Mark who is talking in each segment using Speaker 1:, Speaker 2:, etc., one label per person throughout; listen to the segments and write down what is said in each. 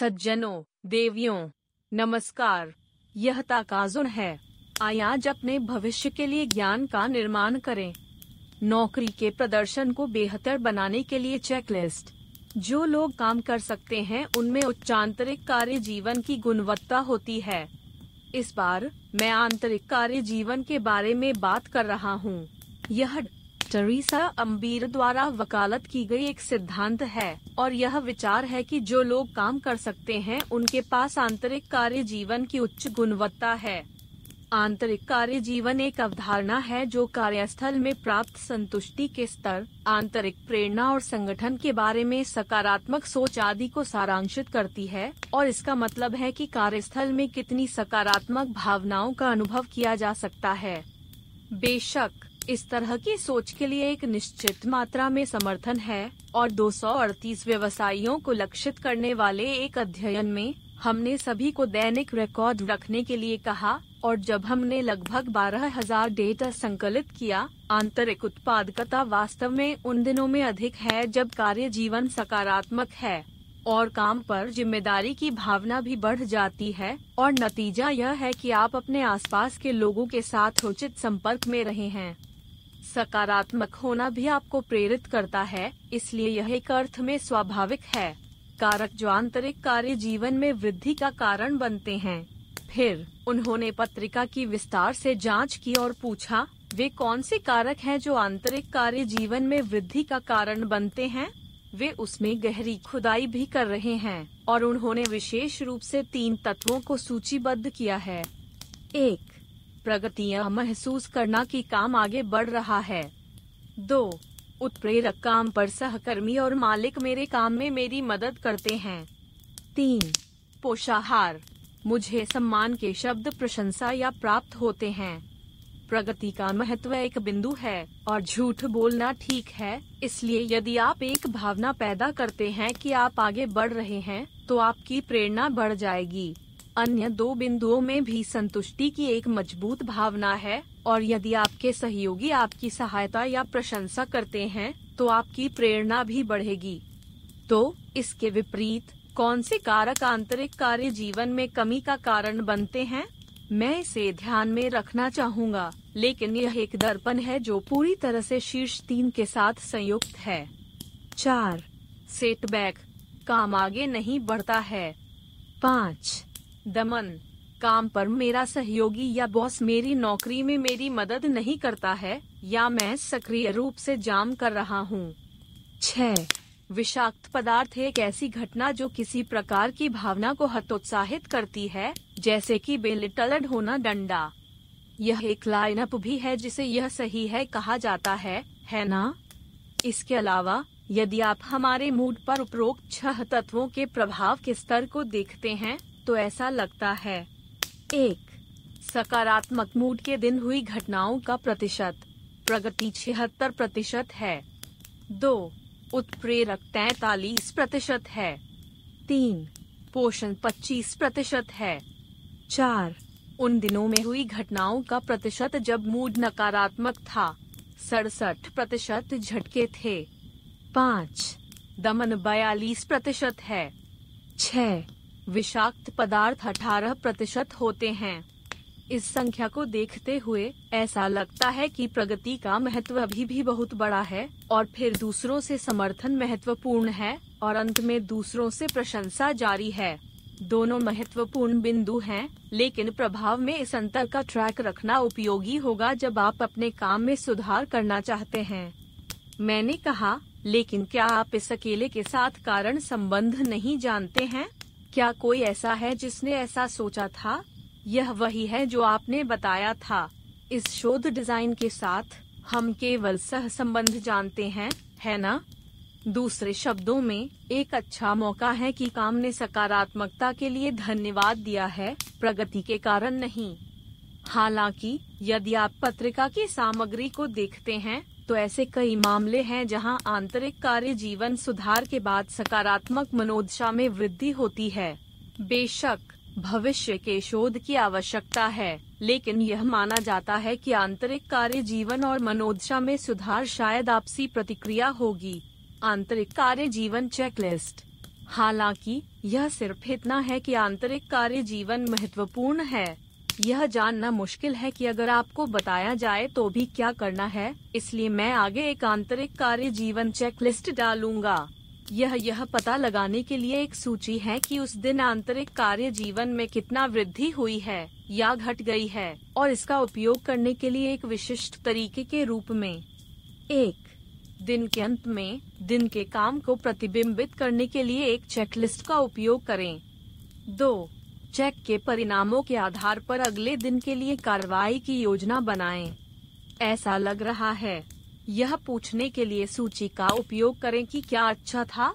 Speaker 1: सज्जनों, देवियों, नमस्कार। यह ताकाजुन है। आज अपने भविष्य के लिए ज्ञान का निर्माण करें। नौकरी के प्रदर्शन को बेहतर बनाने के लिए चेकलिस्ट जो लोग काम कर सकते हैं, उनमें उच्चांतरिक कार्य जीवन की गुणवत्ता होती है। इस बार मैं आंतरिक कार्य जीवन के बारे में बात कर रहा हूँ। यह टरीसा अम्बीर द्वारा वकालत की गई एक सिद्धांत है, और यह विचार है कि जो लोग काम कर सकते हैं, उनके पास आंतरिक कार्य जीवन की उच्च गुणवत्ता है। आंतरिक कार्य जीवन एक अवधारणा है जो कार्यस्थल में प्राप्त संतुष्टि के स्तर, आंतरिक प्रेरणा और संगठन के बारे में सकारात्मक सोच आदि को सारांशित करती है, और इसका मतलब है कि कार्यस्थल में कितनी सकारात्मक भावनाओं का अनुभव किया जा सकता है। बेशक इस तरह की सोच के लिए एक निश्चित मात्रा में समर्थन है, और 238 व्यवसायियों को लक्षित करने वाले एक अध्ययन में, हमने सभी को दैनिक रिकॉर्ड रखने के लिए कहा, और जब हमने लगभग बारह हज़ार डेटा संकलित किया, आंतरिक उत्पादकता वास्तव में उन दिनों में अधिक है जब कार्य जीवन सकारात्मक है, और काम पर ज़िम्मेदारी की भावना भी बढ़ जाती है, और नतीजा यह है कि आप अपने आसपास के लोगों के साथ उचित संपर्क में रहे हैं। सकारात्मक होना भी आपको प्रेरित करता है, इसलिए यह एक अर्थ में स्वाभाविक है। कारक जो आंतरिक कार्य जीवन में वृद्धि का कारण बनते हैं। फिर, उन्होंने पत्रिका की विस्तार से जाँच की और पूछा, वे कौन से कारक हैं जो आंतरिक कार्य जीवन में वृद्धि का कारण बनते हैं? वे उसमें गहरी खुदाई भी कर रहे हैं, और उन्होंने विशेष रूप से तीन तत्वों को सूचीबद्ध किया है। एक प्रगतियाँ महसूस करना कि काम आगे बढ़ रहा है। दो, उत्प्रेरक काम पर सहकर्मी और मालिक मेरे काम में मेरी मदद करते हैं। तीन, पोषाहार, मुझे सम्मान के शब्द प्रशंसा या प्राप्त होते हैं। प्रगति का महत्व एक बिंदु है और झूठ बोलना ठीक है, इसलिए यदि आप एक भावना पैदा करते हैं कि आप आगे बढ़ रहे हैं तो आपकी प्रेरणा बढ़ जाएगी। अन्य दो बिंदुओं में भी संतुष्टि की एक मज़बूत भावना है, और यदि आपके सहयोगी आपकी सहायता या प्रशंसा करते हैं तो आपकी प्रेरणा भी बढ़ेगी। तो इसके विपरीत, कौन से कारक आंतरिक कार्य जीवन में कमी का कारण बनते हैं? मैं इसे ध्यान में रखना चाहूँगा, लेकिन यह एक दर्पण है जो पूरी तरह से शीर्ष तीन के साथ संयुक्त है। चार सेटबैक काम आगे नहीं बढ़ता है। पाँच दमन, काम पर मेरा सहयोगी या बॉस मेरी नौकरी में मेरी मदद नहीं करता है, या मैं सक्रिय रूप से जाम कर रहा हूँ छह विषाक्त पदार्थ एक ऐसी घटना जो किसी प्रकार की भावना को हतोत्साहित करती है, जैसे कि बेलिटलड होना डंडा यह एक लाइनअप भी है जिसे यह सही है कहा जाता है है ना? इसके अलावा, यदि आप हमारे मूड पर उपरोक्त छह तत्वों के प्रभाव के स्तर को देखते हैं तो ऐसा लगता है। एक, सकारात्मक मूड के दिन हुई घटनाओं का प्रतिशत। प्रगति छिहत्तर प्रतिशत है। दो, उत्प्रेरक तैतालीस प्रतिशत है। तीन, पोषण पच्चीस प्रतिशत है। चार, उन दिनों में हुई घटनाओं का प्रतिशत जब मूड नकारात्मक था, सड़सठ प्रतिशत झटके थे। पाँच, दमन बयालीस प्रतिशत है। छह विषाक्त पदार्थ 18 प्रतिशत होते हैं। इस संख्या को देखते हुए ऐसा लगता है कि प्रगति का महत्व अभी भी बहुत बड़ा है और फिर दूसरों से समर्थन महत्वपूर्ण है और अंत में दूसरों से प्रशंसा जारी है। दोनों महत्वपूर्ण बिंदु हैं, लेकिन प्रभाव में इस अंतर का ट्रैक रखना उपयोगी होगा जब आप अपने काम में सुधार करना चाहते हैं। मैंने कहा लेकिन क्या आप इस अकेले के साथ कारण संबंध नहीं जानते हैं? क्या कोई ऐसा है जिसने ऐसा सोचा था? यह वही है जो आपने बताया था। इस शोध डिज़ाइन के साथ हम केवल सह संबंध जानते हैं, है ना? दूसरे शब्दों में, एक अच्छा मौका है कि काम ने सकारात्मकता के लिए धन्यवाद दिया है, प्रगति के कारण नहीं। हालाँकि, यदि आप पत्रिका की सामग्री को देखते हैं तो ऐसे कई मामले हैं जहाँ आंतरिक कार्य जीवन सुधार के बाद सकारात्मक मनोदशा में वृद्धि होती है। बेशक, भविष्य के शोध की आवश्यकता है, लेकिन यह माना जाता है कि आंतरिक कार्य जीवन और मनोदशा में सुधार शायद आपसी प्रतिक्रिया होगी। आंतरिक कार्य जीवन चेकलिस्ट हालाँकि, यह सिर्फ़ इतना है कि आंतरिक कार्य जीवन महत्वपूर्ण है। यह जानना मुश्किल है कि अगर आपको बताया जाए तो भी क्या करना है, इसलिए मैं आगे एक आंतरिक कार्य जीवन चेकलिस्ट डालूँगा। यह यह पता लगाने के लिए एक सूची है कि उस दिन आंतरिक कार्य जीवन में कितना वृद्धि हुई है, या घट गई है, और इसका उपयोग करने के लिए एक विशिष्ट तरीके के रूप में। एक, दिन के अंत में, दिन के काम को प्रतिबिंबित करने के लिए एक चेकलिस्ट का उपयोग करें। दो चेक के परिणामों के आधार पर अगले दिन के लिए कार्रवाई की योजना बनाएँ। ऐसा लग रहा है। यह पूछने के लिए सूची का उपयोग करें कि क्या अच्छा था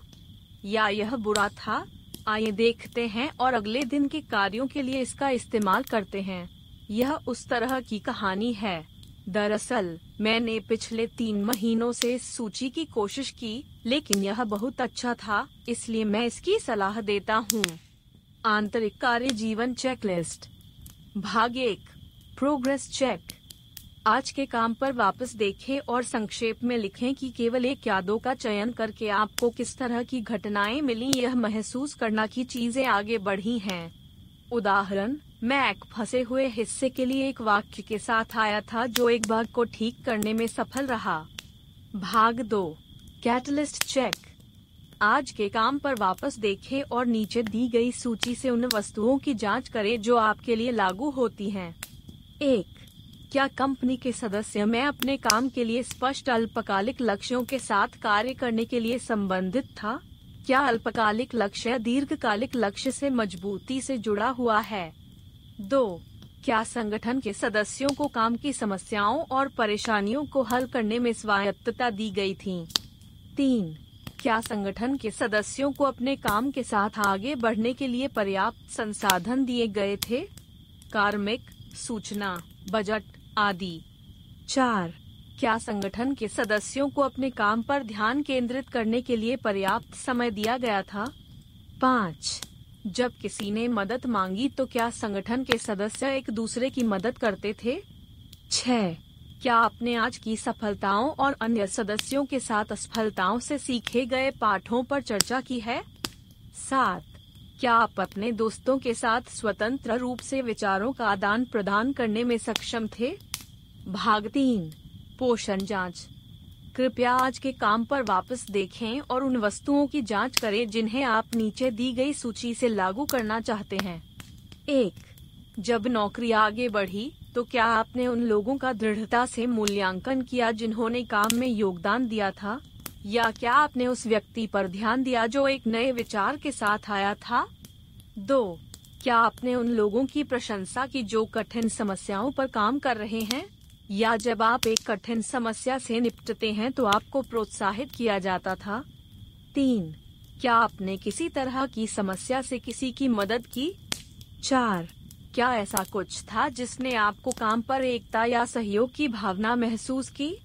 Speaker 1: या यह बुरा था। आइए देखते हैं और अगले दिन के कार्यों के लिए इसका इस्तेमाल करते हैं। यह उस तरह की कहानी है। दरअसल, मैंने पिछले तीन महीनों से इस सूची की कोशिश की, लेकिन यह बहुत अच्छा था, इसलिए मैं इसकी सलाह देता हूँ। आंतरिक कार्य जीवन चेकलिस्ट भाग एक प्रोग्रेस चेक आज के काम पर वापस देखें और संक्षेप में लिखें कि केवल एक यादों का चयन करके आपको किस तरह की घटनाएँ मिली, यह महसूस करना की चीज़ें आगे बढ़ी हैं। उदाहरण, मैं एक फंसे हुए हिस्से के लिए एक वाक्य के साथ आया था जो एक बाग को ठीक करने में सफल रहा। भाग दो कैटलिस्ट चेक आज के काम पर वापस देखें और नीचे दी गई सूची से उन वस्तुओं की जाँच करें जो आपके लिए लागू होती हैं। एक, क्या कंपनी के सदस्य मैं अपने काम के लिए स्पष्ट अल्पकालिक लक्ष्यों के साथ कार्य करने के लिए संबंधित था? क्या अल्पकालिक लक्ष्य दीर्घकालिक लक्ष्य से मजबूती से जुड़ा हुआ है? दो, क्या संगठन के सदस्यों को काम की समस्याओं और परेशानियों को हल करने में स्वायत्तता दी गई थी? तीन क्या संगठन के सदस्यों को अपने काम के साथ आगे बढ़ने के लिए पर्याप्त संसाधन दिए गए थे? कार्मिक, सूचना, बजट आदि। चार, क्या संगठन के सदस्यों को अपने काम पर ध्यान केंद्रित करने के लिए पर्याप्त समय दिया गया था? पाँच, जब किसी ने मदद मांगी तो क्या संगठन के सदस्य एक दूसरे की मदद करते थे? छह क्या आपने आज की सफलताओं और अन्य सदस्यों के साथ असफलताओं से सीखे गए पाठों पर चर्चा की है? सात, क्या आप अपने दोस्तों के साथ स्वतंत्र रूप से विचारों का आदान प्रदान करने में सक्षम थे? भाग तीन, पोषण जाँच। कृपया आज के काम पर वापस देखें और उन वस्तुओं की जाँच करें जिन्हें आप नीचे दी गई सूची से लागू करना चाहते हैं। एक, जब नौकरी आगे बढ़ी तो क्या आपने उन लोगों का दृढ़ता से मूल्यांकन किया जिन्होंने काम में योगदान दिया था? या क्या आपने उस व्यक्ति पर ध्यान दिया जो एक नए विचार के साथ आया था? दो, क्या आपने उन लोगों की प्रशंसा की जो कठिन समस्याओं पर काम कर रहे हैं? या जब आप एक कठिन समस्या से निपटते हैं तो आपको प्रोत्साहित किया जाता था? तीन, क्या आपने किसी तरह की समस्या से किसी की मदद की? चार क्या ऐसा कुछ था जिसने आपको काम पर एकता या सहयोग की भावना महसूस की?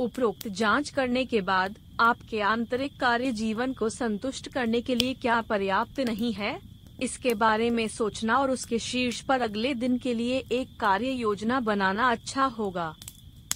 Speaker 1: उपरोक्त जाँच करने के बाद, आपके आंतरिक कार्य जीवन को संतुष्ट करने के लिए क्या पर्याप्त नहीं है? इसके बारे में सोचना और उसके शीर्ष पर अगले दिन के लिए एक कार्य योजना बनाना अच्छा होगा।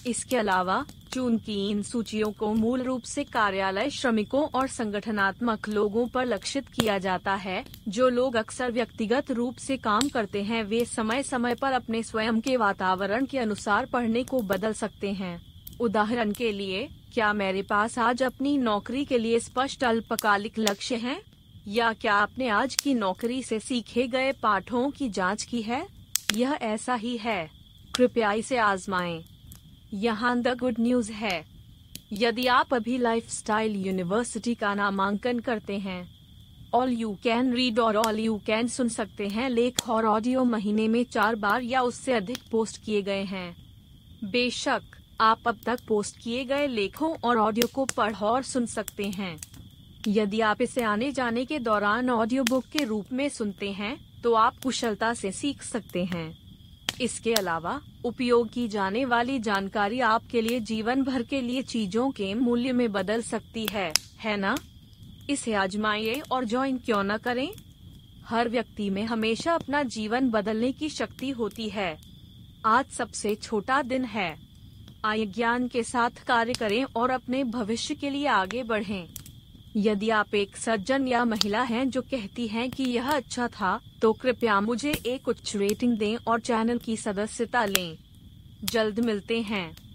Speaker 1: इसके अलावा चून की इन सूचियों को मूल रूप से कार्यालय श्रमिकों और संगठनात्मक लोगों पर लक्षित किया जाता है, जो लोग अक्सर व्यक्तिगत रूप से काम करते हैं वे समय समय पर अपने स्वयं के वातावरण के अनुसार पढ़ने को बदल सकते हैं उदाहरण के लिए, क्या मेरे पास आज अपनी नौकरी के लिए स्पष्ट अल्पकालिक लक्ष्य हैं? या क्या आपने आज की नौकरी से सीखे गए पाठों की जाँच की है यह ऐसा ही है कृपया इसे आजमाएँ। यहाँ द गुड न्यूज़ है। यदि आप अभी लाइफस्टाइल यूनिवर्सिटी का नामांकन करते हैं ऑल यू कैन रीड और ऑल यू कैन सुन सकते हैं लेख और ऑडियो महीने में चार बार या उससे अधिक पोस्ट किए गए हैं। बेशक, आप अब तक पोस्ट किए गए लेखों और ऑडियो को पढ़ और सुन सकते हैं। यदि आप इसे आने जाने के दौरान ऑडियो बुक के रूप में सुनते हैं तो आप कुशलता से सीख सकते हैं। इसके अलावा, उपयोग की जाने वाली जानकारी आपके लिए जीवन भर के लिए चीज़ों के मूल्य में बदल सकती है है ना? इसे आजमाइए और ज्वाइन क्यों न करें हर व्यक्ति में हमेशा अपना जीवन बदलने की शक्ति होती है आज सबसे छोटा दिन है आय ज्ञान के साथ कार्य करें और अपने भविष्य के लिए आगे बढ़ें। यदि आप एक सज्जन या महिला हैं जो कहती हैं कि यह अच्छा था तो कृपया मुझे एक उच्च रेटिंग दें और चैनल की सदस्यता लें। जल्द मिलते हैं।